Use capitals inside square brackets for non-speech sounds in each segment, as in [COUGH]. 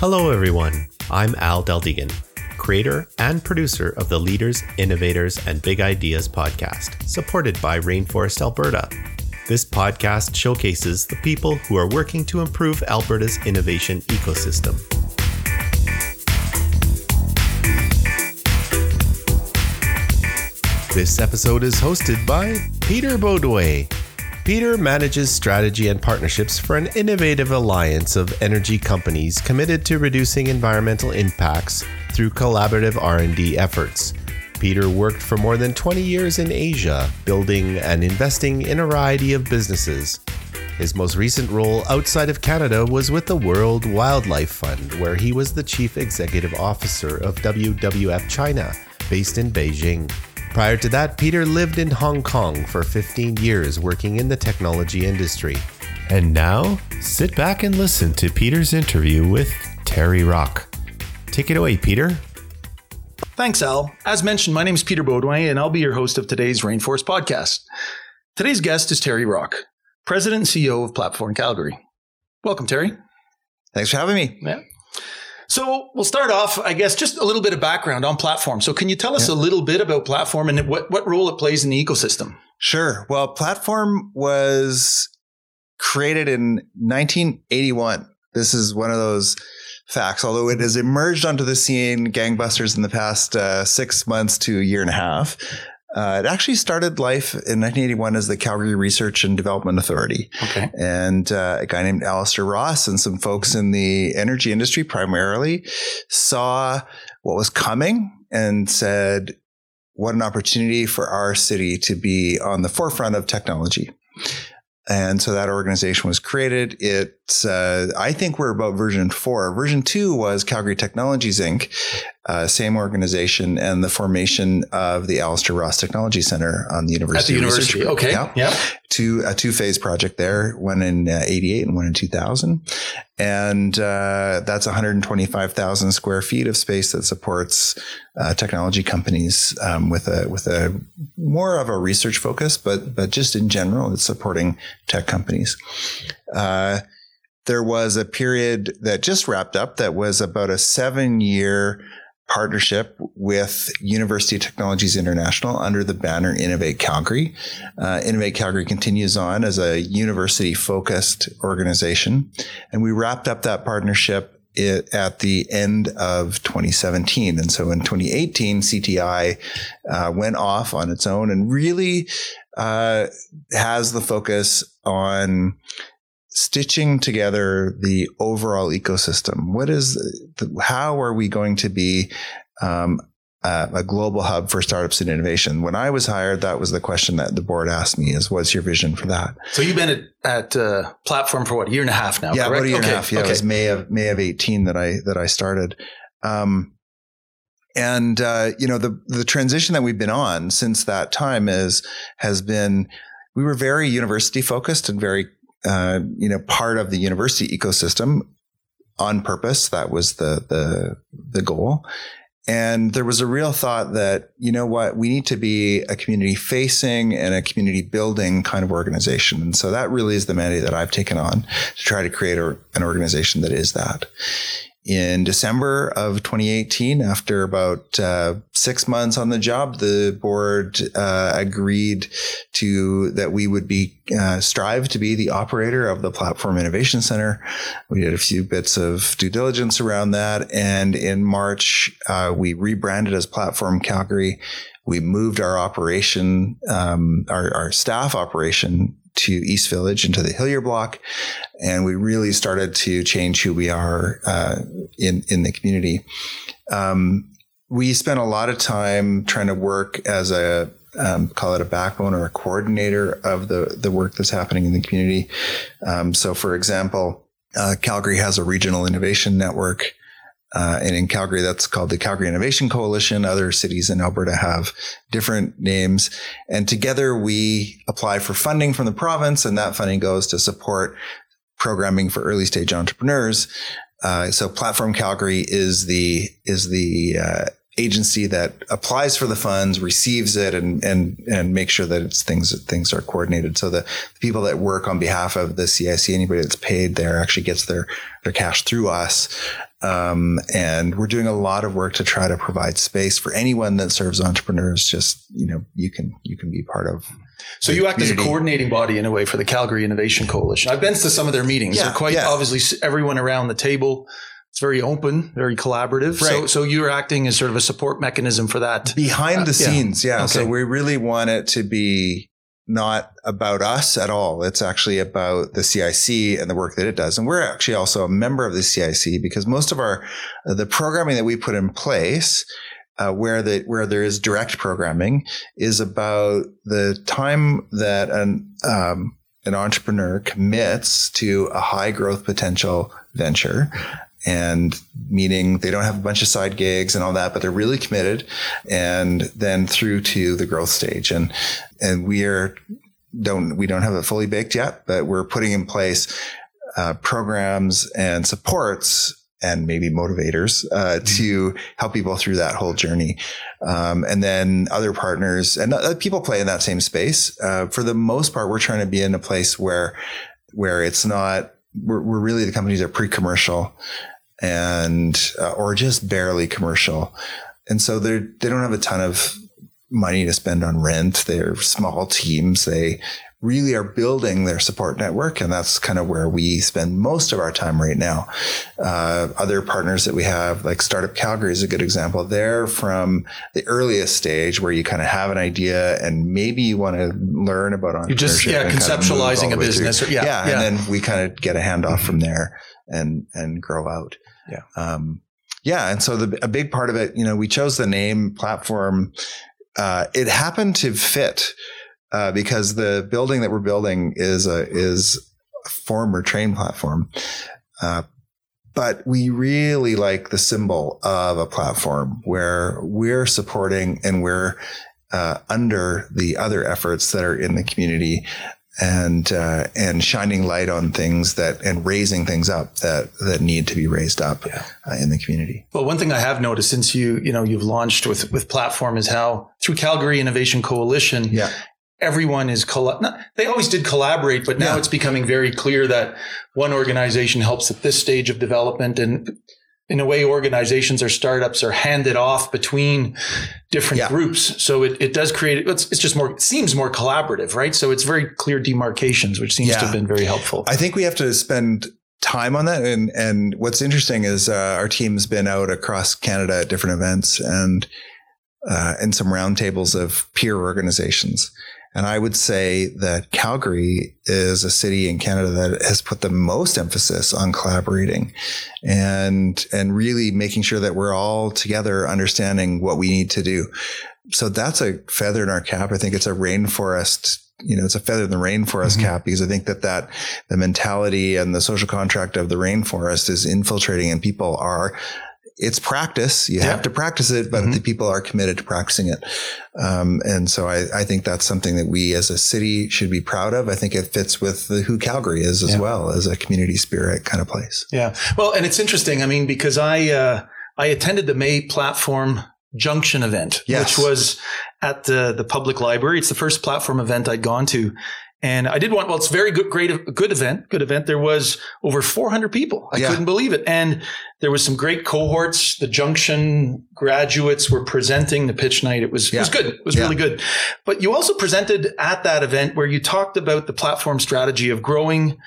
Hello, everyone. I'm Al Deldegan, creator and producer of the Leaders, Innovators, and Big Ideas podcast, supported by Rainforest Alberta. This podcast showcases the people who are working to improve Alberta's innovation ecosystem. This episode is hosted by Peter Baudouin, Peter manages strategy and partnerships for an innovative alliance of energy companies committed to reducing environmental impacts through collaborative R&D efforts. Peter worked for more than 20 years in Asia, building and investing in a variety of businesses. His most recent role outside of Canada was with the World Wildlife Fund, where he was the chief executive officer of WWF China, based in Beijing. Prior to that, Peter lived in Hong Kong for 15 years working in the technology industry. And now, sit back and listen to Peter's interview with Terry Rock. Take it away, Peter. Thanks, Al. As mentioned, my name is Peter Baudouin, and I'll be your host of today's Rainforest podcast. Today's guest is Terry Rock, President and CEO of Platform Calgary. Welcome, Terry. Thanks for having me. Yeah. So we'll start off, I guess, just a little bit of background on Platform. So can you tell us yeah. a little bit about Platform and what, what role it plays in the ecosystem? Sure. Well, Platform was created in 1981. This is one of those facts, although it has emerged onto the scene gangbusters in the past uh, six months to a year and a half. Uh, it actually started life in 1981 as the Calgary Research and Development Authority. Okay. And uh, a guy named Alastair Ross and some folks in the energy industry primarily saw what was coming and said, what an opportunity for our city to be on the forefront of technology. And so that organization was created. It's, uh, I think we're about version four. Version two was Calgary Technologies Inc., uh, same organization, and the formation of the Alastair Ross Technology Center on the University. At the university, Research okay, yeah. yeah. Two a two phase project there, one in uh, '88 and one in 2000, and uh, that's 125,000 square feet of space that supports uh, technology companies um, with a with a more of a research focus, but but just in general, it's supporting tech companies. Uh, there was a period that just wrapped up that was about a seven year partnership with University Technologies International under the banner Innovate Calgary. Uh, Innovate Calgary continues on as a university focused organization. And we wrapped up that partnership at the end of 2017. And so in 2018, CTI uh, went off on its own and really uh, has the focus on stitching together the overall ecosystem. What is, the, how are we going to be um, uh, a global hub for startups and innovation. When I was hired, that was the question that the board asked me: "Is what's your vision for that?" So you've been at, at uh, Platform for what a year and a half now? Yeah, correct? about a year okay. and a half. Yeah, okay. it was May of May of eighteen that I that I started. Um, and uh, you know the the transition that we've been on since that time is has been we were very university focused and very uh, you know, part of the university ecosystem on purpose. That was the, the, the goal. And there was a real thought that, you know what, we need to be a community facing and a community building kind of organization. And so that really is the mandate that I've taken on to try to create a, an organization that is that in December of 2018, after about uh, six months on the job, the board uh, agreed to that we would be uh, strive to be the operator of the Platform Innovation Center. We did a few bits of due diligence around that, and in March, uh, we rebranded as Platform Calgary. We moved our operation, um, our, our staff operation to East Village into the Hillier block. And we really started to change who we are uh, in, in the community. Um, we spent a lot of time trying to work as a um, call it a backbone or a coordinator of the the work that's happening in the community. Um, so, for example, uh, Calgary has a regional innovation network uh, and in Calgary, that's called the Calgary Innovation Coalition. Other cities in Alberta have different names. And together we apply for funding from the province, and that funding goes to support programming for early stage entrepreneurs. Uh, so Platform Calgary is the is the uh, agency that applies for the funds, receives it, and and and make sure that it's things things are coordinated. So the, the people that work on behalf of the CIC, anybody that's paid there, actually gets their their cash through us. Um, and we're doing a lot of work to try to provide space for anyone that serves entrepreneurs. Just you know, you can you can be part of. So you act community. as a coordinating body in a way for the Calgary Innovation Coalition. I've been to some of their meetings. Yeah, They're quite yeah. obviously everyone around the table it's very open, very collaborative. Right. So, so you're acting as sort of a support mechanism for that behind the uh, scenes. Yeah. yeah. Okay. So we really want it to be not about us at all. It's actually about the CIC and the work that it does. And we're actually also a member of the CIC because most of our, uh, the programming that we put in place, uh, where the, where there is direct programming is about the time that an, um, an entrepreneur commits to a high growth potential venture and meaning they don't have a bunch of side gigs and all that, but they're really committed. And then through to the growth stage. And, and we are, don't, we don't have it fully baked yet, but we're putting in place uh, programs and supports and maybe motivators uh, mm-hmm. to help people through that whole journey. Um, and then other partners and uh, people play in that same space. Uh, for the most part, we're trying to be in a place where where it's not we're, we're really the companies are pre-commercial and uh, or just barely commercial, and so they they don't have a ton of money to spend on rent. They're small teams. They really are building their support network. And that's kind of where we spend most of our time right now. Uh, other partners that we have, like Startup Calgary is a good example. They're from the earliest stage where you kind of have an idea and maybe you want to learn about entrepreneurship. You just, yeah, conceptualizing kind of a business. Or, yeah, yeah, yeah. And then we kind of get a handoff from there and, and grow out. Yeah. Um, yeah. And so the, a big part of it, you know, we chose the name platform. Uh, it happened to fit uh, because the building that we're building is a is a former train platform. Uh, but we really like the symbol of a platform where we're supporting and we're uh, under the other efforts that are in the community and uh, and shining light on things that and raising things up that that need to be raised up yeah. uh, in the community. Well, one thing I have noticed since you you know you've launched with with platform is how through Calgary Innovation Coalition, yeah everyone is coll- not, they always did collaborate but now yeah. it's becoming very clear that one organization helps at this stage of development and in a way organizations or startups are handed off between different yeah. groups so it, it does create it's, it's just more it seems more collaborative right so it's very clear demarcations which seems yeah. to have been very helpful i think we have to spend time on that and and what's interesting is uh, our team's been out across canada at different events and uh, and some roundtables of peer organizations and I would say that Calgary is a city in Canada that has put the most emphasis on collaborating and, and really making sure that we're all together understanding what we need to do. So that's a feather in our cap. I think it's a rainforest you know, it's a feather in the rainforest mm-hmm. cap because I think that that the mentality and the social contract of the rainforest is infiltrating and people are it's practice. You yeah. have to practice it, but mm-hmm. the people are committed to practicing it. Um, and so I, I, think that's something that we as a city should be proud of. I think it fits with the, who Calgary is as yeah. well as a community spirit kind of place. Yeah. Well, and it's interesting. I mean, because I, uh, I attended the May platform junction event, yes. which was at the, the public library. It's the first platform event I'd gone to. And I did want, well, it's very good, great, good event, good event. There was over 400 people. I yeah. couldn't believe it. And there was some great cohorts. The junction graduates were presenting the pitch night. It was, yeah. it was good. It was yeah. really good. But you also presented at that event where you talked about the platform strategy of growing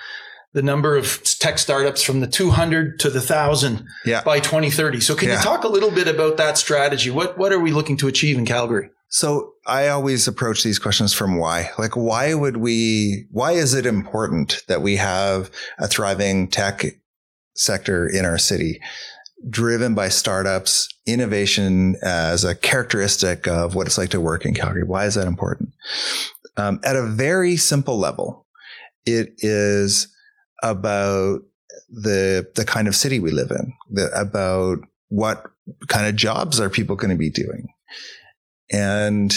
the number of tech startups from the 200 to the 1000 yeah. by 2030. So can you talk a little bit about that strategy? What, what are we looking to achieve in Calgary? So I always approach these questions from why. Like, why would we, why is it important that we have a thriving tech sector in our city driven by startups, innovation as a characteristic of what it's like to work in Calgary? Why is that important? Um, at a very simple level, it is about the, the kind of city we live in, the, about what kind of jobs are people going to be doing and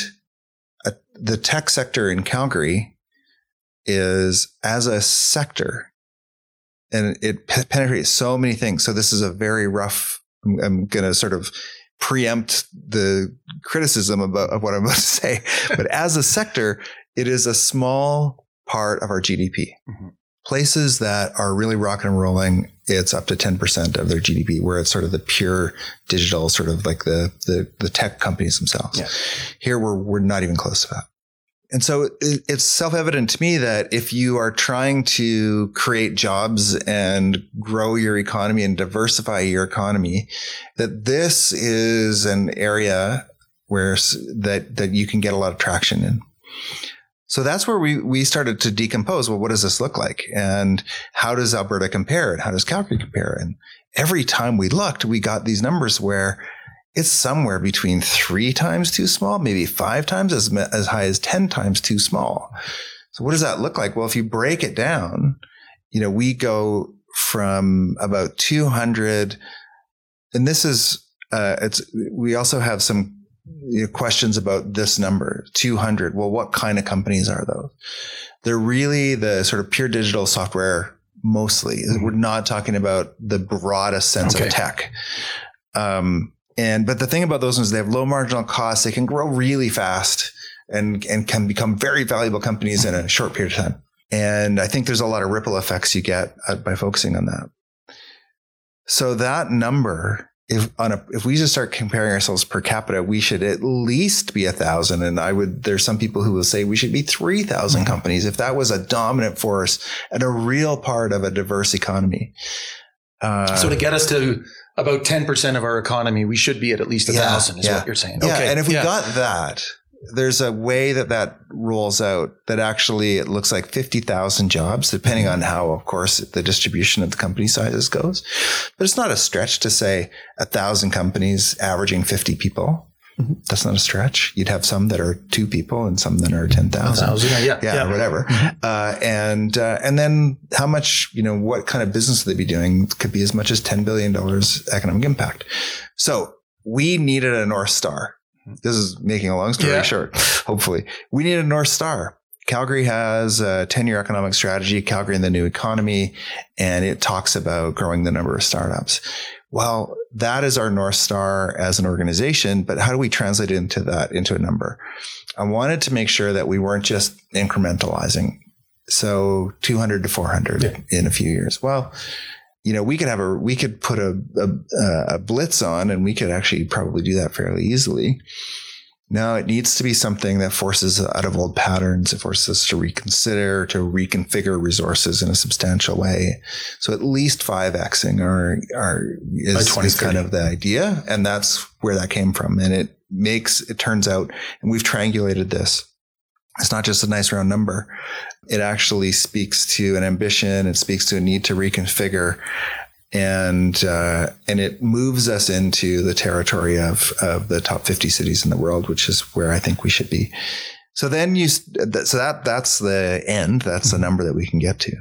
uh, the tech sector in Calgary is as a sector and it penetrates so many things. So this is a very rough, I'm, I'm going to sort of preempt the criticism about of what I'm about to [LAUGHS] say. but as a sector, it is a small part of our GDP. Mm-hmm. Places that are really rocking and rolling, it's up to 10% of their GDP, where it's sort of the pure digital, sort of like the the, the tech companies themselves. Yeah. Here we're we're not even close to that. And so it's self evident to me that if you are trying to create jobs and grow your economy and diversify your economy, that this is an area where that, that you can get a lot of traction in. So that's where we, we started to decompose. Well, what does this look like? And how does Alberta compare? And how does Calgary compare? And every time we looked, we got these numbers where it's somewhere between three times too small, maybe five times as, as high as 10 times too small. So what does that look like? Well, if you break it down, you know, we go from about 200 and this is, uh, it's, we also have some you know, questions about this number 200. Well, what kind of companies are those? They're really the sort of pure digital software mostly. Mm-hmm. We're not talking about the broadest sense okay. of tech. Um, and but the thing about those ones, they have low marginal costs. They can grow really fast and and can become very valuable companies in a short period of time. And I think there's a lot of ripple effects you get uh, by focusing on that. So that number, if on a, if we just start comparing ourselves per capita, we should at least be a thousand. And I would, there's some people who will say we should be 3,000 mm-hmm. companies if that was a dominant force and a real part of a diverse economy. Uh, so to get us to about 10% of our economy, we should be at at least a yeah, thousand is yeah. what you're saying. Yeah. Okay. And if we got that, there's a way that that rolls out that actually it looks like 50,000 jobs, depending on how, of course, the distribution of the company sizes goes. But it's not a stretch to say a thousand companies averaging 50 people. That's not a stretch. You'd have some that are two people and some that are 10,000. Yeah, yeah, yeah, yeah. whatever. Mm-hmm. Uh, and, uh, and then how much, you know, what kind of business they be doing could be as much as $10 billion economic impact. So we needed a North Star. This is making a long story yeah. short, hopefully. We need a North Star. Calgary has a 10 year economic strategy, Calgary and the new economy, and it talks about growing the number of startups well, that is our North Star as an organization, but how do we translate into that, into a number? I wanted to make sure that we weren't just incrementalizing. So 200 to 400 yeah. in a few years. Well, you know, we could have a, we could put a, a, a blitz on and we could actually probably do that fairly easily. No, it needs to be something that forces out of old patterns. It forces us to reconsider, to reconfigure resources in a substantial way. So at least five Xing are, are is, is kind of the idea. And that's where that came from. And it makes, it turns out, and we've triangulated this. It's not just a nice round number. It actually speaks to an ambition. It speaks to a need to reconfigure and uh, and it moves us into the territory of of the top 50 cities in the world, which is where I think we should be. So then you so that that's the end. That's the number that we can get to.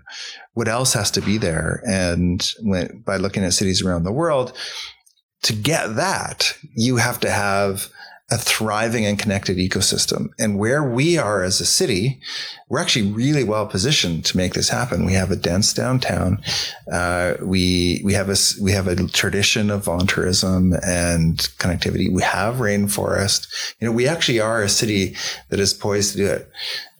What else has to be there? And when, by looking at cities around the world, to get that, you have to have a thriving and connected ecosystem. And where we are as a city, we're actually really well positioned to make this happen. We have a dense downtown. Uh, we we have a we have a tradition of volunteerism and connectivity. We have rainforest. You know, we actually are a city that is poised to do it.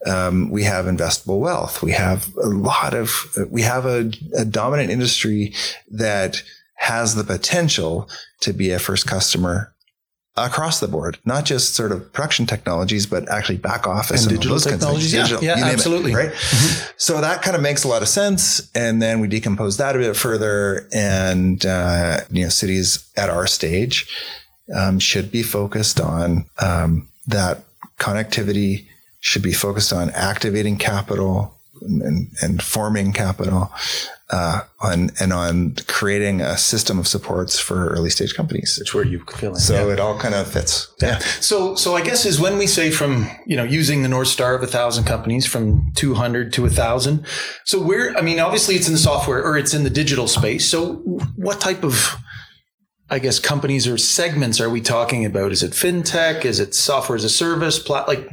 Um, we have investable wealth. We have a lot of. We have a, a dominant industry that has the potential to be a first customer across the board, not just sort of production technologies, but actually back office and, and digital technologies. Yeah, digital, yeah absolutely. It, right. Mm-hmm. So that kind of makes a lot of sense. And then we decompose that a bit further and, uh, you know, cities at our stage, um, should be focused on, um, that connectivity should be focused on activating capital and, and forming capital, uh, on and on creating a system of supports for early stage companies. Which where you feel So yeah. it all kind of fits. Yeah. yeah. So so I guess is when we say from you know using the north star of a thousand companies from two hundred to a thousand. So we're I mean obviously it's in the software or it's in the digital space. So what type of I guess companies or segments are we talking about? Is it fintech? Is it software as a service? Plat like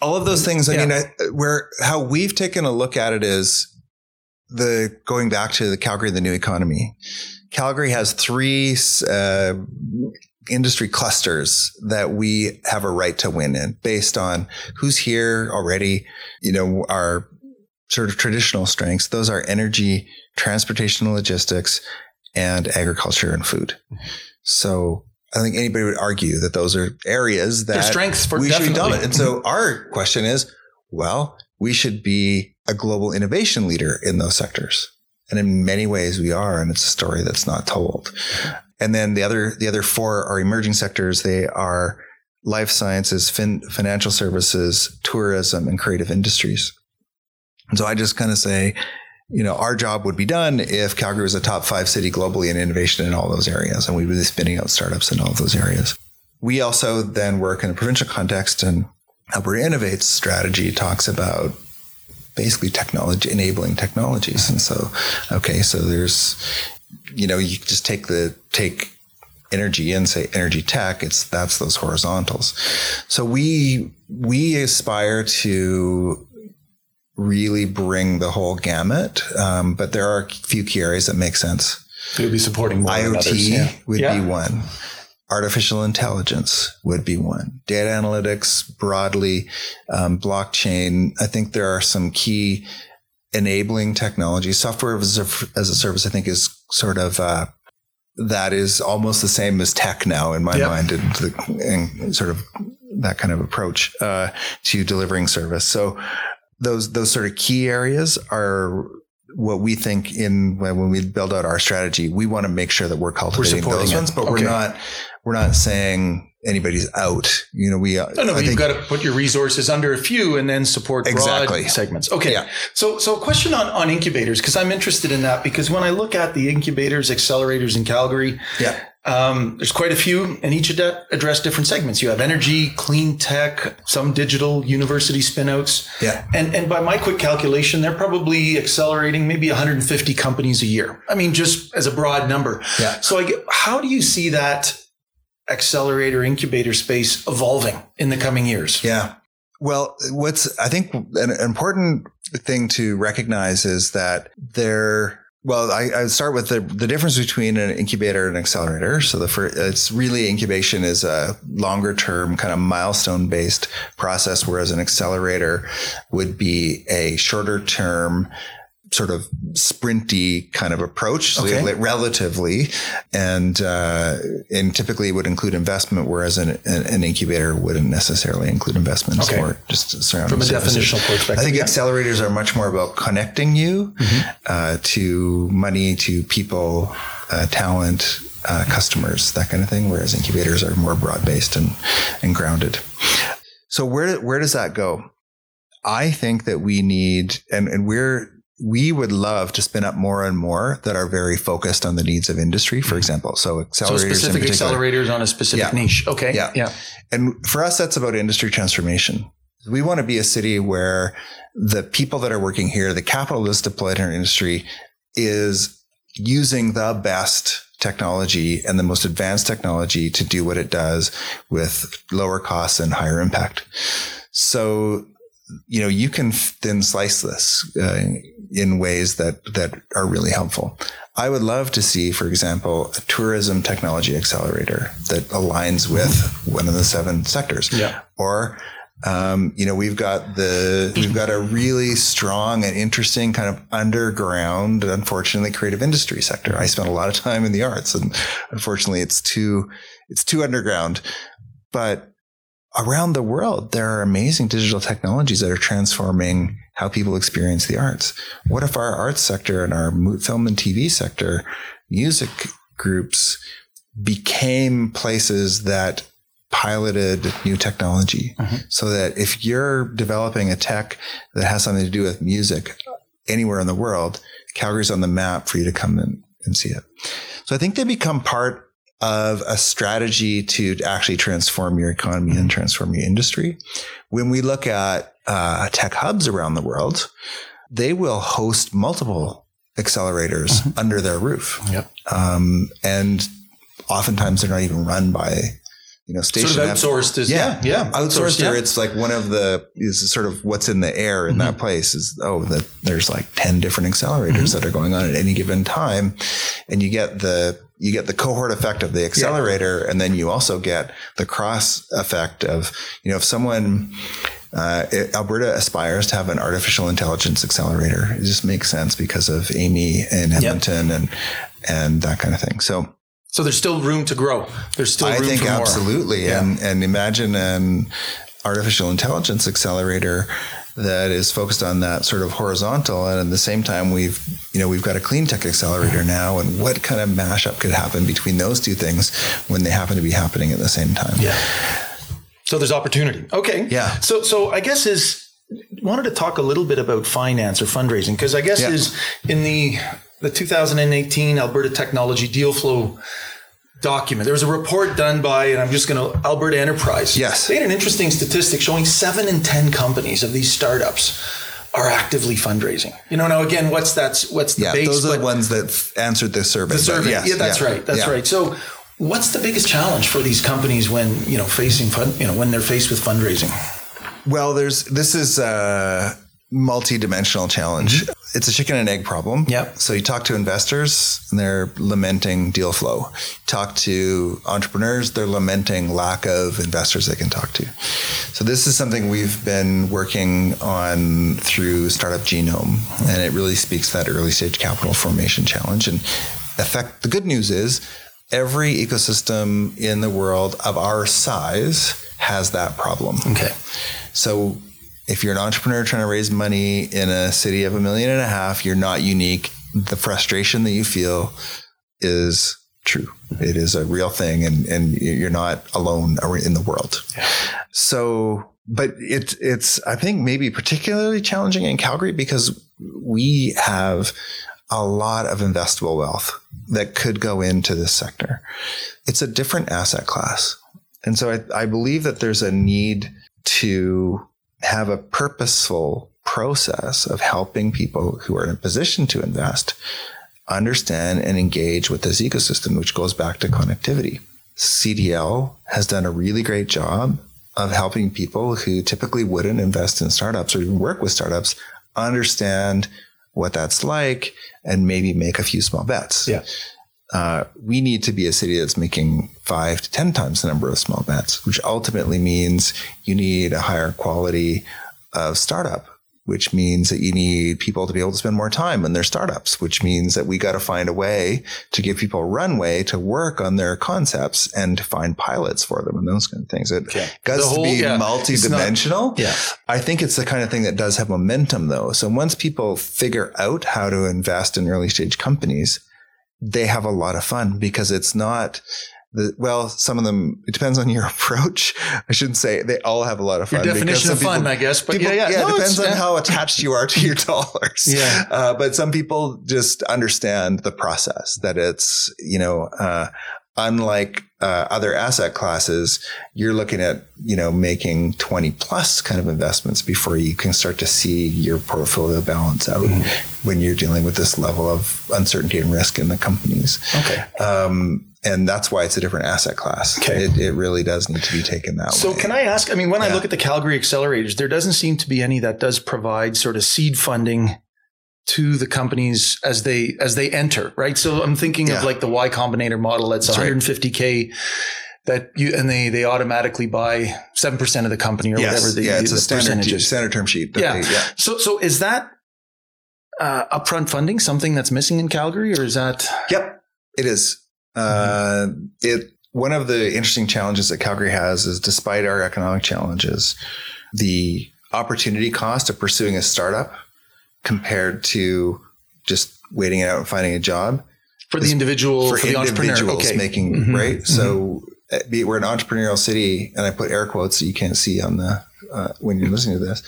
all of those things. I yeah. mean, I, where how we've taken a look at it is the going back to the Calgary, the new economy. Calgary has three uh, industry clusters that we have a right to win in based on who's here already, you know, our sort of traditional strengths. Those are energy, transportation and logistics, and agriculture and food. So I think anybody would argue that those are areas that strengths for we definitely. should dominate. And so our question is, well, we should be a global innovation leader in those sectors. And in many ways we are, and it's a story that's not told. And then the other, the other four are emerging sectors. They are life sciences, fin- financial services, tourism, and creative industries. And so I just kind of say, you know, our job would be done if Calgary was a top five city globally in innovation in all those areas, and we would be spinning out startups in all those areas. We also then work in a provincial context, and Alberta Innovates strategy talks about basically technology enabling technologies. And so, okay, so there's, you know, you just take the take energy and say energy tech. It's that's those horizontals. So we we aspire to really bring the whole gamut. Um, but there are a few key areas that make sense. It would be supporting more IoT others, yeah. would Yeah. be one. Artificial intelligence would be one. Data analytics broadly, um, blockchain. I think there are some key enabling technologies. Software as a, as a service, I think, is sort of uh, that is almost the same as tech now in my Yeah. mind, and, the, and sort of that kind of approach uh, to delivering service. So those those sort of key areas are what we think in when, when we build out our strategy. We want to make sure that we're cultivating supporting those it. ones, but Okay. we're not we're not saying anybody's out. You know, we. Uh, no, no, I you've got to put your resources under a few and then support Exactly. broad segments. Okay. Yeah. So, so a question on, on incubators, because I'm interested in that because when I look at the incubators, accelerators in Calgary, yeah. Um, there's quite a few and each address different segments. You have energy, clean tech, some digital university spinouts. Yeah. And, and by my quick calculation, they're probably accelerating maybe 150 companies a year. I mean, just as a broad number. Yeah. So I get, how do you see that accelerator incubator space evolving in the coming years? Yeah. Well, what's I think an important thing to recognize is that there. Well, I, I start with the, the difference between an incubator and an accelerator. So the first, it's really incubation is a longer term kind of milestone based process, whereas an accelerator would be a shorter term sort of sprinty kind of approach, Okay. relatively, and uh, and typically would include investment, whereas an, an, incubator wouldn't necessarily include investment. It's Okay. more just surrounding From a services. definitional perspective. I think yeah. accelerators are much more about connecting you Mhm. uh, to money, to people, uh, talent, uh, customers, that kind of thing. Whereas incubators are more broad based and and grounded. So where where does that go? I think that we need, and and we're we would love to spin up more and more that are very focused on the needs of industry, for example. So accelerators, Mm-hmm. so specific accelerators on a specific Yeah. niche. Okay. Yeah. Yeah. And for us, that's about industry transformation. We want to be a city where the people that are working here, the capital that's deployed in our industry is using the best technology and the most advanced technology to do what it does with lower costs and higher impact. So, you know, you can then slice this uh, in ways that, that are really helpful. I would love to see, for example, a tourism technology accelerator that aligns with one of the seven sectors. Yeah. Or, um, you know, we've got the we've got a really strong and interesting kind of underground, unfortunately, creative industry sector. I spent a lot of time in the arts, and unfortunately, it's too it's too underground. But around the world, there are amazing digital technologies that are transforming how people experience the arts. What if our arts sector and our film and TV sector, music groups became places that piloted new technology Mhm. so that if you're developing a tech that has something to do with music anywhere in the world, Calgary's on the map for you to come in and see it. So I think they become part of a strategy to actually transform your economy and transform your industry. When we look at uh, tech hubs around the world, they will host multiple accelerators under their roof. Yep. Um, and oftentimes they're not even run by, you know, station. Sort of outsourced is yeah, yeah. Outsourced, yeah. or it's like one of the is sort of what's in the air in Mm-hmm. that place is oh that there's like ten different accelerators Mm-hmm. that are going on at any given time, and you get the you get the cohort effect of the accelerator, yeah. and then you also get the cross effect of, you know, if someone, uh, it, Alberta aspires to have an artificial intelligence accelerator. It just makes sense because of Amii and Edmonton yep. and and that kind of thing. So so there's still room to grow. There's still I room think absolutely. Yeah. And and imagine an artificial intelligence accelerator that is focused on that sort of horizontal and at the same time we've you know we've got a clean tech accelerator now and what kind of mashup could happen between those two things when they happen to be happening at the same time yeah so there's opportunity okay yeah so so i guess is wanted to talk a little bit about finance or fundraising because i guess yeah. is in the the 2018 Alberta Technology Deal Flow document. There was a report done by, and I'm just going to Alberta Enterprise. Yes, they had an interesting statistic showing seven in ten companies of these startups are actively fundraising. You know, now again, what's that's what's the yeah, base? Those are the ones that answered the survey. The survey, yes, yeah, that's yeah, right, that's yeah. right. So, what's the biggest challenge for these companies when you know facing fun, you know when they're faced with fundraising? Well, there's this is a multi-dimensional challenge. Mm-hmm it's a chicken and egg problem. Yeah. So you talk to investors and they're lamenting deal flow. Talk to entrepreneurs, they're lamenting lack of investors they can talk to. So this is something we've been working on through Startup Genome, and it really speaks to that early stage capital formation challenge. And effect the good news is every ecosystem in the world of our size has that problem. Okay. So if you're an entrepreneur trying to raise money in a city of a million and a half, you're not unique. The frustration that you feel is true. It is a real thing, and and you're not alone in the world. Yeah. So, but it's it's I think maybe particularly challenging in Calgary because we have a lot of investable wealth that could go into this sector. It's a different asset class, and so I, I believe that there's a need to have a purposeful process of helping people who are in a position to invest understand and engage with this ecosystem, which goes back to connectivity. CDL has done a really great job of helping people who typically wouldn't invest in startups or even work with startups understand what that's like and maybe make a few small bets. Yeah uh, we need to be a city that's making five to 10 times the number of small bets, which ultimately means you need a higher quality of startup, which means that you need people to be able to spend more time in their startups, which means that we got to find a way to give people a runway to work on their concepts and to find pilots for them and those kind of things. It okay. got to be yeah, multi-dimensional. Not, yeah. I think it's the kind of thing that does have momentum though. So once people figure out how to invest in early stage companies, they have a lot of fun because it's not the, well, some of them, it depends on your [LAUGHS] approach. I shouldn't say they all have a lot of fun. Your definition of people, fun, I guess, but people, yeah, yeah. yeah no, it depends on yeah. how attached you are to your [LAUGHS] dollars. Yeah. Uh, but some people just understand the process that it's, you know, uh, unlike uh, other asset classes, you're looking at you know making 20 plus kind of investments before you can start to see your portfolio balance out mm-hmm. when you're dealing with this level of uncertainty and risk in the companies. Okay. Um, and that's why it's a different asset class. Okay. It, it really does need to be taken that so way. So can I ask, I mean, when yeah. I look at the Calgary accelerators, there doesn't seem to be any that does provide sort of seed funding to the companies as they as they enter, right? So I'm thinking yeah. of like the Y Combinator model that's, that's 150k right. that you and they they automatically buy seven percent of the company or yes. whatever the, yeah, it's the a standard, standard term sheet. Yeah. They, yeah. So so is that uh, upfront funding something that's missing in Calgary, or is that? Yep, it is. Uh, mm-hmm. it one of the interesting challenges that Calgary has is, despite our economic challenges, the opportunity cost of pursuing a startup compared to just waiting it out and finding a job for the individual for, for the individuals okay. making mm-hmm. right. Mm-hmm. So uh, we're an entrepreneurial city, and I put air quotes that you can't see on the uh, when you're listening to this.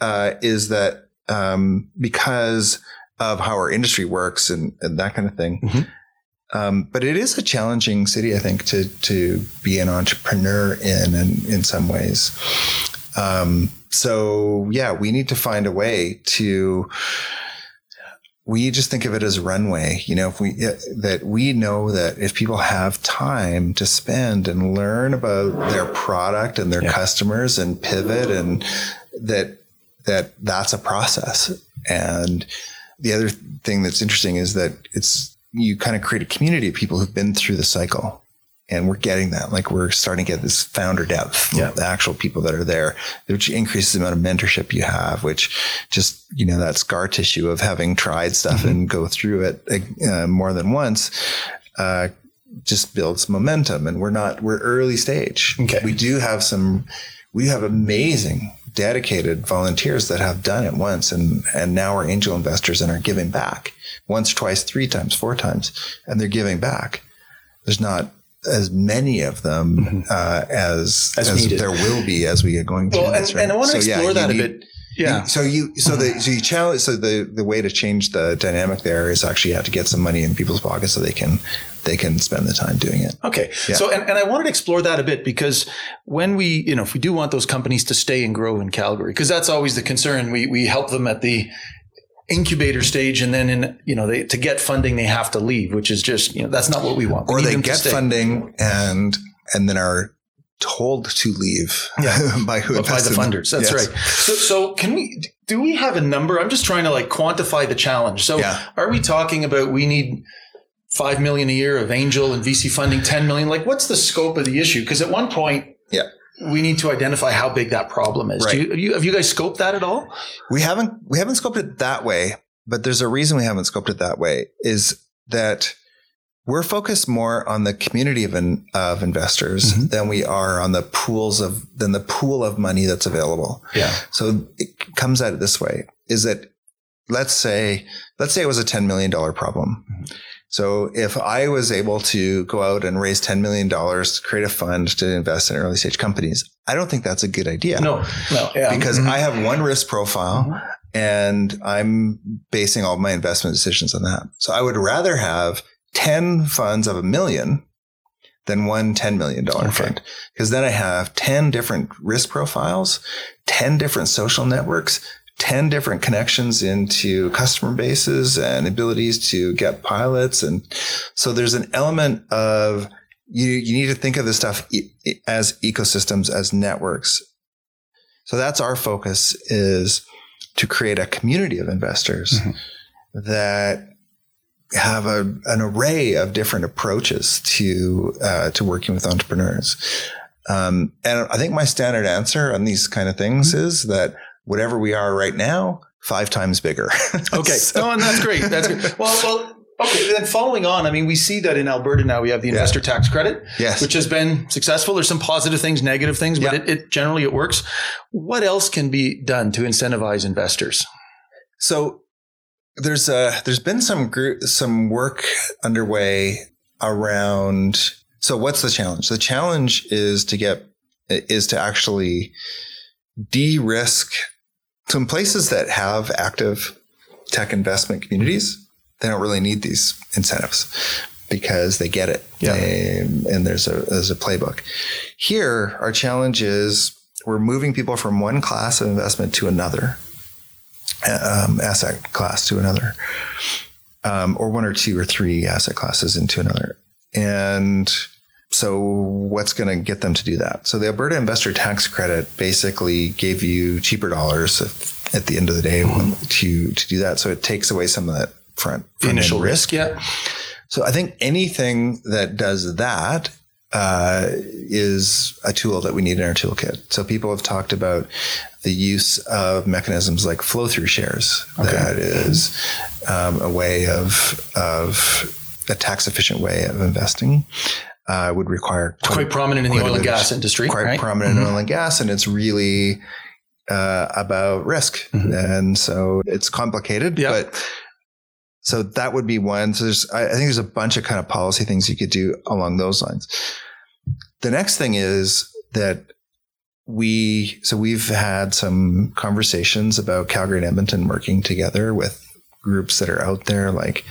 Uh, is that um, because of how our industry works and, and that kind of thing? Mm-hmm. Um, but it is a challenging city, I think, to to be an entrepreneur in, and in some ways. Um, so yeah, we need to find a way to we just think of it as runway. You know, if we that we know that if people have time to spend and learn about their product and their yeah. customers and pivot and that that that's a process. And the other thing that's interesting is that it's you kind of create a community of people who've been through the cycle and we're getting that. Like we're starting to get this founder depth, yeah. the actual people that are there, which increases the amount of mentorship you have, which just, you know, that scar tissue of having tried stuff mm-hmm. and go through it uh, more than once, uh, just builds momentum. And we're not, we're early stage. Okay. We do have some, we have amazing dedicated volunteers that have done it once and, and now are angel investors and are giving back once, twice, three times, four times, and they're giving back. There's not as many of them mm-hmm. uh, as, as, as there will be as we get going through well. And, right? and I want to so, explore yeah, that need, a bit. Yeah. You, so you so the so you challenge so the the way to change the dynamic there is actually you have to get some money in people's pockets so they can they can spend the time doing it. Okay. Yeah. So and, and I wanted to explore that a bit because when we you know if we do want those companies to stay and grow in Calgary because that's always the concern we we help them at the incubator stage and then in you know they, to get funding they have to leave which is just you know that's not what we want. We or they get funding and and then are told to leave yeah. [LAUGHS] by who by the funders. That's yes. right. So, so can we do we have a number? I'm just trying to like quantify the challenge. So yeah. are we talking about we need 5 million a year of angel and vc funding 10 million? Like what's the scope of the issue? Because at one point yeah we need to identify how big that problem is. Right. You, you, have you guys scoped that at all? We haven't. We haven't scoped it that way. But there's a reason we haven't scoped it that way. Is that we're focused more on the community of, in, of investors mm-hmm. than we are on the pools of than the pool of money that's available. Yeah. So it comes at it this way: is that let's say let's say it was a ten million dollar problem. Mm-hmm. So if I was able to go out and raise $10 million to create a fund to invest in early stage companies, I don't think that's a good idea. No, no, yeah. Because mm-hmm. I have one risk profile mm-hmm. and I'm basing all my investment decisions on that. So I would rather have 10 funds of a million than one $10 million okay. fund. Because then I have 10 different risk profiles, 10 different social networks, 10 different connections into customer bases and abilities to get pilots. And so there's an element of you, you need to think of this stuff as ecosystems, as networks. So that's our focus is to create a community of investors mm-hmm. that have a, an array of different approaches to uh, to working with entrepreneurs. Um, and I think my standard answer on these kind of things mm-hmm. is that whatever we are right now, five times bigger. [LAUGHS] okay. so, [LAUGHS] no, and that's great. That's great. [LAUGHS] Well, well, okay. Then following on, I mean, we see that in Alberta now we have the investor yeah. tax credit, yes. which has been successful. There's some positive things, negative things, but yeah. it, it generally it works. What else can be done to incentivize investors? So there's uh there's been some group some work underway around so what's the challenge the challenge is to get is to actually de-risk some places that have active tech investment communities, they don't really need these incentives because they get it. Yeah. They, and there's a, there's a playbook. Here, our challenge is we're moving people from one class of investment to another, um, asset class to another, um, or one or two or three asset classes into another. And so what's going to get them to do that? So the Alberta Investor Tax Credit basically gave you cheaper dollars at the end of the day mm-hmm. to to do that. So it takes away some of that front, front initial risk. Yeah. So I think anything that does that uh, is a tool that we need in our toolkit. So people have talked about the use of mechanisms like flow through shares. Okay. That is um, a way of of a tax efficient way of investing uh, would require quite, quite prominent in the oil and gas industry. Quite right? prominent mm-hmm. in oil and gas, and it's really uh, about risk, mm-hmm. and so it's complicated. Yep. But so that would be one. So there's, I, I think there's a bunch of kind of policy things you could do along those lines. The next thing is that we so we've had some conversations about Calgary and Edmonton working together with groups that are out there like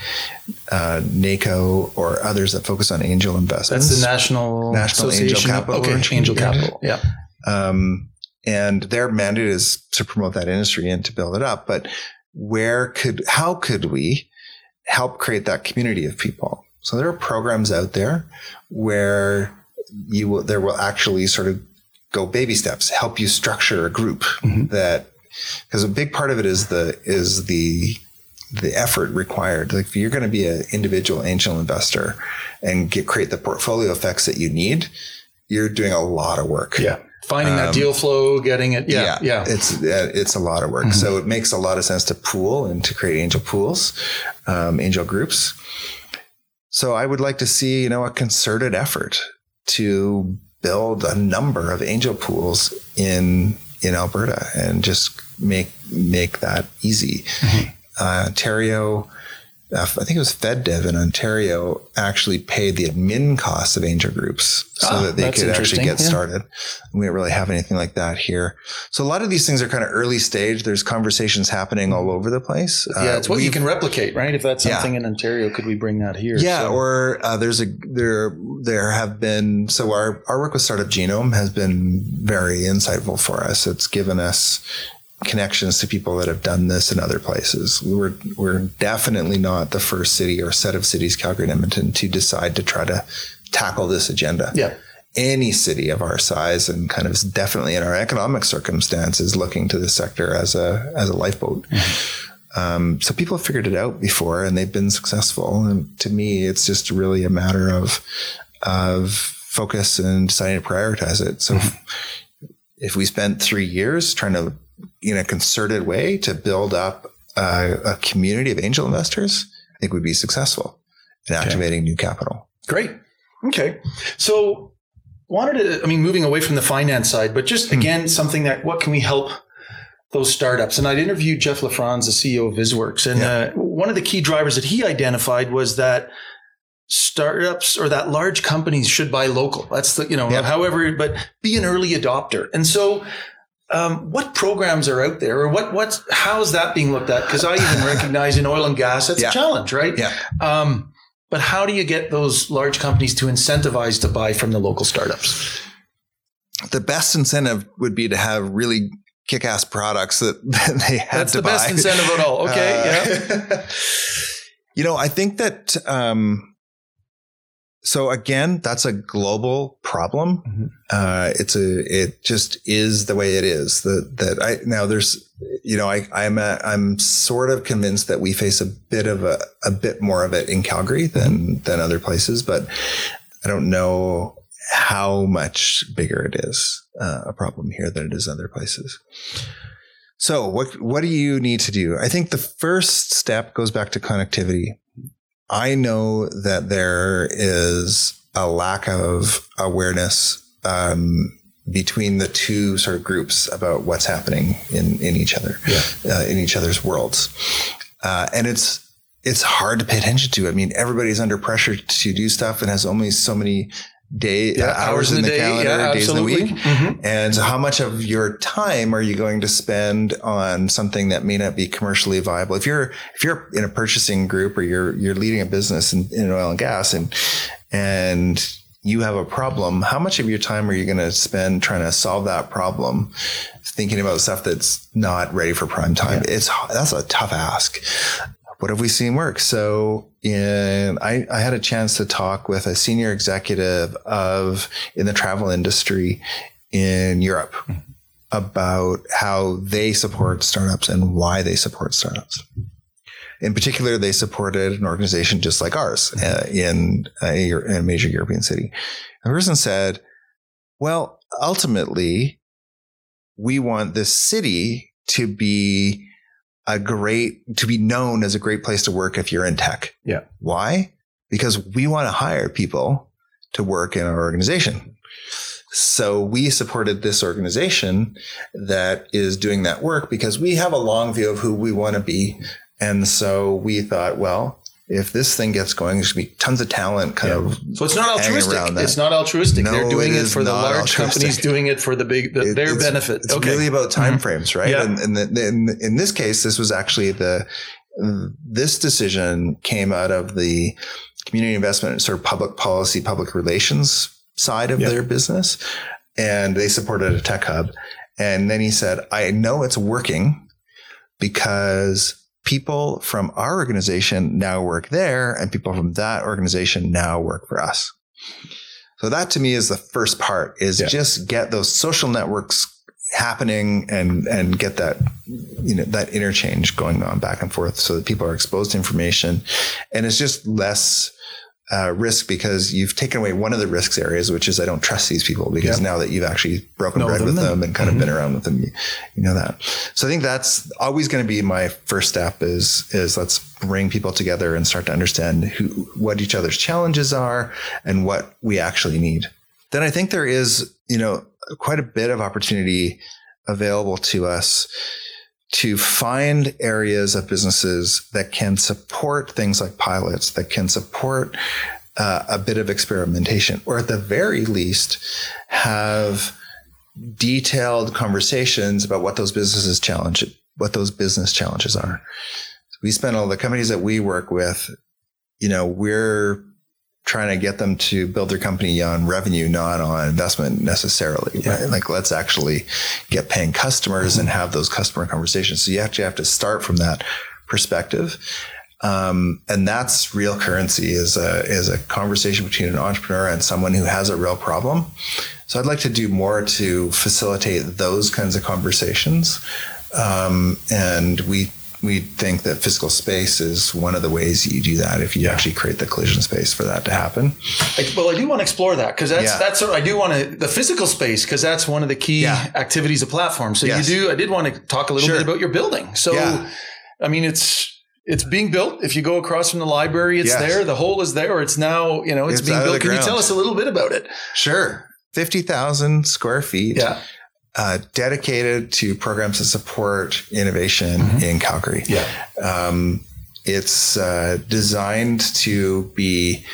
uh, NACO or others that focus on angel investments. That's the National National Angel Capital. Okay, Angel Capital. Yeah. Um, and their mandate is to promote that industry and to build it up. But where could, how could we help create that community of people? So there are programs out there where you will, there will actually sort of go baby steps, help you structure a group mm-hmm. that, because a big part of it is the, is the the effort required. Like if you're going to be an individual angel investor and get create the portfolio effects that you need, you're doing a lot of work. Yeah. Finding that um, deal flow, getting it. Yeah. Yeah. yeah. It's, it's a lot of work. Mm-hmm. So it makes a lot of sense to pool and to create angel pools, um, angel groups. So I would like to see, you know, a concerted effort to build a number of angel pools in in Alberta and just make make that easy. Mm-hmm. Uh, Ontario uh, I think it was FedDev in Ontario actually paid the admin costs of angel groups so ah, that they could actually get yeah. started. We don't really have anything like that here. So a lot of these things are kind of early stage. There's conversations happening all over the place. Yeah, uh, it's what you can replicate, right? If that's something yeah. in Ontario, could we bring that here? Yeah, so. or uh, there's a there there have been so our our work with Startup Genome has been very insightful for us. It's given us connections to people that have done this in other places. We're we're definitely not the first city or set of cities, Calgary and Edmonton, to decide to try to tackle this agenda. Yeah. Any city of our size and kind of definitely in our economic circumstances looking to this sector as a as a lifeboat. Mm-hmm. Um, so people have figured it out before and they've been successful. And to me, it's just really a matter of of focus and deciding to prioritize it. So mm-hmm. if, if we spent three years trying to in a concerted way to build up a, a community of angel investors, I think we'd be successful in activating okay. new capital. Great. Okay. So wanted to, I mean, moving away from the finance side, but just hmm. again, something that, what can we help those startups? And I'd interviewed Jeff LaFrance, the CEO of VizworX. And yeah. uh, one of the key drivers that he identified was that startups or that large companies should buy local. That's the, you know, yep. however, but be an early adopter. And so um, what programs are out there or what what's how is that being looked at? Because i even [LAUGHS] recognize in oil and gas it's yeah. a challenge right? Yeah. Um, but how do you get those large companies to incentivize to buy from the local startups? The best incentive would be to have really kick-ass products that, [LAUGHS] that they had that's to the best incentive at all. Okay uh, yeah. [LAUGHS] you know i think that um, so again, that's a global problem. Mm-hmm. Uh, it's a, it just is the way it is that, that I, now there's, you know, I, I'm, a, I'm sort of convinced that we face a bit of a, a bit more of it in Calgary than, mm-hmm. than other places, but I don't know how much bigger it is uh, a problem here than it is other places. So what, what do you need to do? I think the first step goes back to connectivity. I know that there is a lack of awareness um, between the two sort of groups about what's happening in in each other, yeah. uh, in each other's worlds, uh, and it's it's hard to pay attention to. I mean, everybody's under pressure to do stuff and has only so many day yeah, uh, hours, hours, in the, the calendar, yeah, days in the week. Mm-hmm. And so how much of your time are you going to spend on something that may not be commercially viable? If you're if you're in a purchasing group or you're you're leading a business in, in oil and gas and and you have a problem, how much of your time are you going to spend trying to solve that problem? Thinking about stuff that's not ready for prime time. Yeah. It's that's a tough ask what have we seen work? So in, I, I, had a chance to talk with a senior executive of in the travel industry in Europe mm-hmm. about how they support startups and why they support startups. In particular, they supported an organization just like ours uh, in, a, in a major European city. And The person said, well, ultimately, we want this city to be a great to be known as a great place to work if you're in tech. Yeah. Why? Because we want to hire people to work in our organization. So we supported this organization that is doing that work because we have a long view of who we want to be. And so we thought, well, if this thing gets going, there's going to be tons of talent kind yeah. of. So it's not altruistic. It's not altruistic. No, They're doing it, it for the large altruistic. companies doing it for the big, the, it, their it's, benefit. It's okay. really about time mm-hmm. frames, right? Yeah. And, and the, in, in this case, this was actually the, this decision came out of the community investment and sort of public policy, public relations side of their business. And they supported a tech hub. And then he said, I know it's working because people from our organization now work there and people from that organization now work for us. So that to me is the first part is yeah. just get those social networks happening and and get that you know that interchange going on back and forth so that people are exposed to information and it's just less uh, risk because you've taken away one of the risks areas, which is I don't trust these people because now that you've actually broken know bread them with them and kind mm-hmm. of been around with them, you, you, know that. So I think that's always going to be my first step is is let's bring people together and start to understand who what each other's challenges are and what we actually need. Then I think there is you know quite a bit of opportunity available to us to find areas of businesses that can support things like pilots, that can support uh, a bit of experimentation, or at the very least, have detailed conversations about what those businesses challenge, what those business challenges are. we spend all the companies that we work with, you know, we're trying to get them to build their company on revenue, not on investment necessarily. Yeah. Right? Like let's actually get paying customers mm-hmm. and have those customer conversations. So you actually have to start from that perspective. Um, and that's real currency is a, is a conversation between an entrepreneur and someone who has a real problem. So I'd like to do more to facilitate those kinds of conversations. Um, and we we think that physical space is one of the ways you do that if you yeah. actually create the collision space for that to happen. I, well, I do want to explore that because that's yeah. that's I do want to the physical space because that's one of the key yeah. activities of platform. So yes. you do. I did want to talk a little sure. bit about your building. So, I mean, it's it's being built. If you go across from the library, it's yes. there. The hole is there. It's now you know it's, it's being built. Can you tell us a little bit about it? Sure. Fifty thousand square feet. Yeah uh, dedicated to programs that support innovation mm-hmm. in Calgary. Yeah. Um, it's uh, designed to be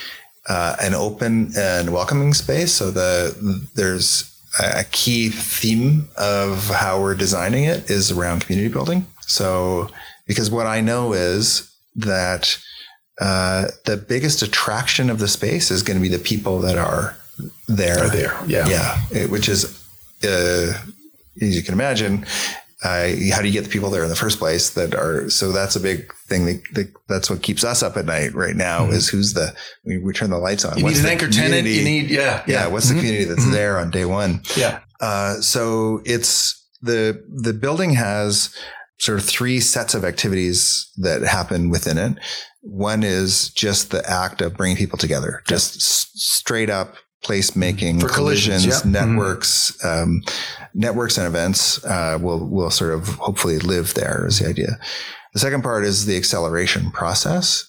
uh, an open and welcoming space. So the there's a key theme of how we're designing it is around community building. So because what I know is that uh, the biggest attraction of the space is going to be the people that are there. Are there? Yeah. Yeah. It, which is uh, as you can imagine, uh, how do you get the people there in the first place that are so that's a big thing that, that that's what keeps us up at night right now mm-hmm. is who's the we, we, turn the lights on. You what's need an anchor tenant? You need yeah yeah, yeah what's mm-hmm. the community that's mm-hmm. there on day one? Yeah. Uh, so it's the the building has sort of three sets of activities that happen within it. One is just the act of bringing people together just s- straight up placemaking, For collisions, collisions. Mm-hmm. networks, mm-hmm. um, networks and events uh, will will sort of hopefully live there is the idea. The second part is the acceleration process.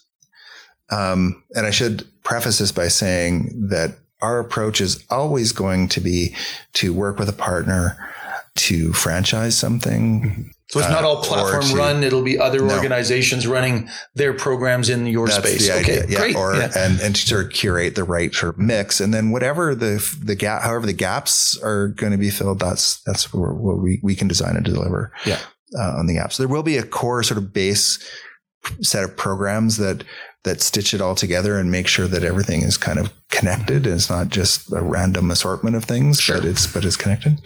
Um, and I should preface this by saying that our approach is always going to be to work with a partner to franchise something. Mm-hmm. So it's not all uh, platform to, run. It'll be other no. organizations running their programs in your That's space. Okay, yeah. great. Or yeah. and and to sort of curate the right sort of mix, and then whatever the the gap, however the gaps are going to be filled, that's that's where, where we we can design and deliver. Yeah. Uh, on the app, so there will be a core sort of base set of programs that that stitch it all together and make sure that everything is kind of connected and it's not just a random assortment of things, sure. but it's but it's connected.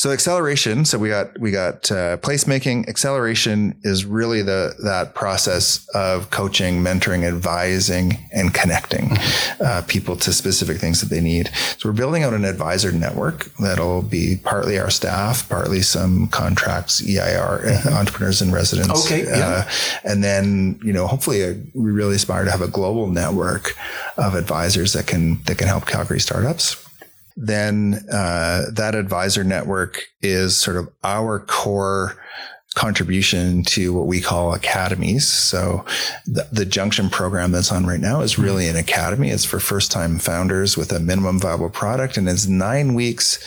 So acceleration. So we got we got uh, placemaking. Acceleration is really the that process of coaching, mentoring, advising, and connecting mm-hmm. uh, people to specific things that they need. So we're building out an advisor network that'll be partly our staff, partly some contracts, EIR, uh, mm-hmm. entrepreneurs and residents. Okay. Yeah. Uh, and then you know hopefully a, we really aspire to have a global network of advisors that can that can help Calgary startups then uh, that advisor network is sort of our core contribution to what we call academies. So the, the, Junction program that's on right now is really an academy. It's for first time founders with a minimum viable product and it's nine weeks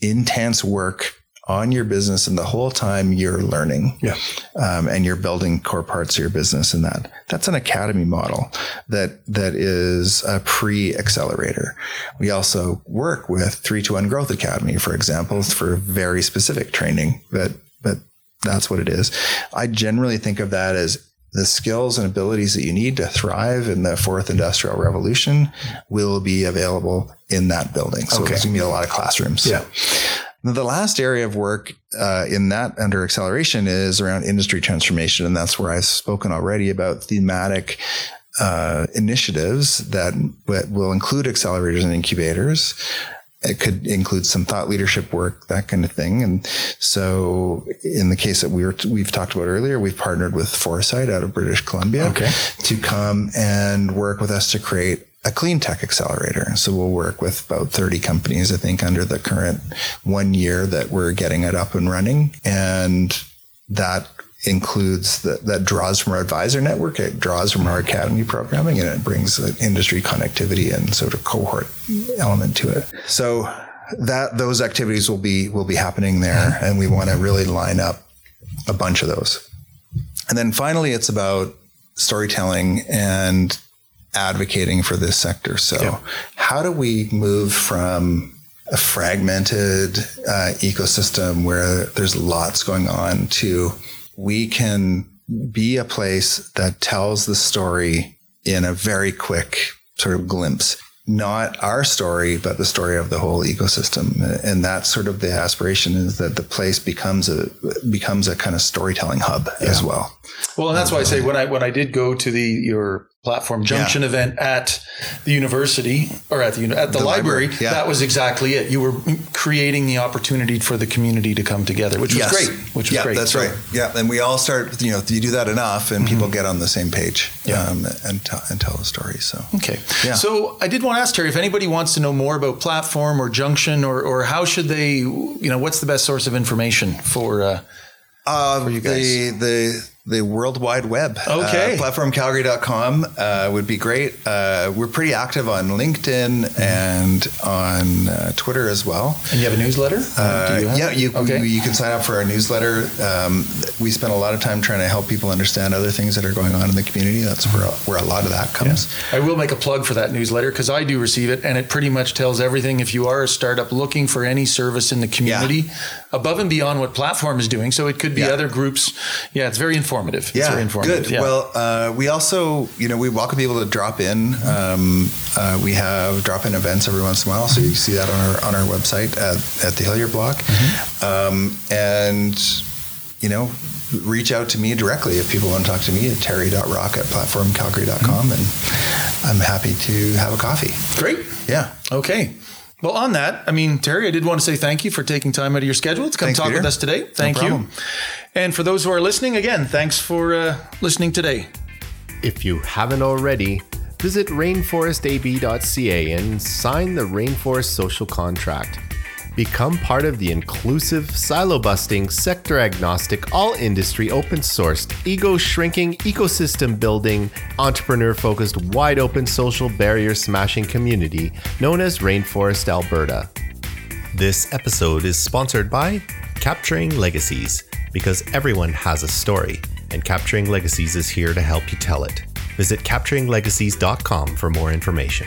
intense work on your business and the whole time you're learning yeah. Um, and you're building core parts of your business and that that's an academy model that that is a pre-accelerator we also work with 3 to 1 growth academy for example for very specific training but but that's what it is i generally think of that as the skills and abilities that you need to thrive in the fourth industrial revolution will be available in that building. So okay. there's going to be a lot of classrooms. Yeah. The last area of work uh, in that under acceleration is around industry transformation. And that's where I've spoken already about thematic uh, initiatives that, that will include accelerators and incubators it could include some thought leadership work, that kind of thing. And so in the case that we were, we've talked about earlier, we've partnered with Foresight out of British Columbia okay. to come and work with us to create a clean tech accelerator. So we'll work with about 30 companies, I think, under the current one year that we're getting it up and running. And that includes that that draws from our advisor network, it draws from our academy programming, and it brings industry connectivity and sort of cohort element to it. So that those activities will be will be happening there, mm-hmm. and we want to really line up a bunch of those. And then finally, it's about storytelling and advocating for this sector. So, yeah. how do we move from a fragmented uh, ecosystem where there's lots going on to we can be a place that tells the story in a very quick sort of glimpse not our story, but the story of the whole ecosystem. And that's sort of the aspiration is that the place becomes a becomes a kind of storytelling hub yeah. as well. Well, and that's why I say when I when I did go to the your platform junction yeah. event at the university or at the at the, the library, library yeah. that was exactly it. You were creating the opportunity for the community to come together, which was yes. great. Which was yeah, great. That's so, right. Yeah, and we all start. You know, you do that enough, and mm-hmm. people get on the same page yeah. um, and t- and tell the story. So okay. Yeah. So I did want to ask Terry if anybody wants to know more about platform or junction or or how should they, you know, what's the best source of information for. Uh, uh, for you guys? The the the World Wide Web. Okay. Uh, platformcalgary.com uh, would be great. Uh, we're pretty active on LinkedIn and on uh, Twitter as well. And you have a newsletter? Uh, you yeah, you, okay. you can sign up for our newsletter. Um, we spend a lot of time trying to help people understand other things that are going on in the community. That's where, where a lot of that comes. Yeah. I will make a plug for that newsletter because I do receive it, and it pretty much tells everything. If you are a startup looking for any service in the community, yeah. Above and beyond what Platform is doing, so it could be yeah. other groups. Yeah, it's very informative. Yeah, informative. good. Yeah. Well, uh, we also, you know, we welcome people to drop in. Um, uh, we have drop in events every once in a while, so you see that on our on our website at, at the Hillier Block, mm-hmm. um, and you know, reach out to me directly if people want to talk to me at terry.rock at platformcalgary.com, mm-hmm. and I'm happy to have a coffee. Great. Yeah. Okay. Well, on that, I mean, Terry, I did want to say thank you for taking time out of your schedule to come thanks, talk Peter. with us today. Thank no you. And for those who are listening, again, thanks for uh, listening today. If you haven't already, visit rainforestab.ca and sign the Rainforest Social Contract. Become part of the inclusive, silo busting, sector agnostic, all industry open sourced, ego shrinking, ecosystem building, entrepreneur focused, wide open social barrier smashing community known as Rainforest Alberta. This episode is sponsored by Capturing Legacies, because everyone has a story, and Capturing Legacies is here to help you tell it. Visit capturinglegacies.com for more information.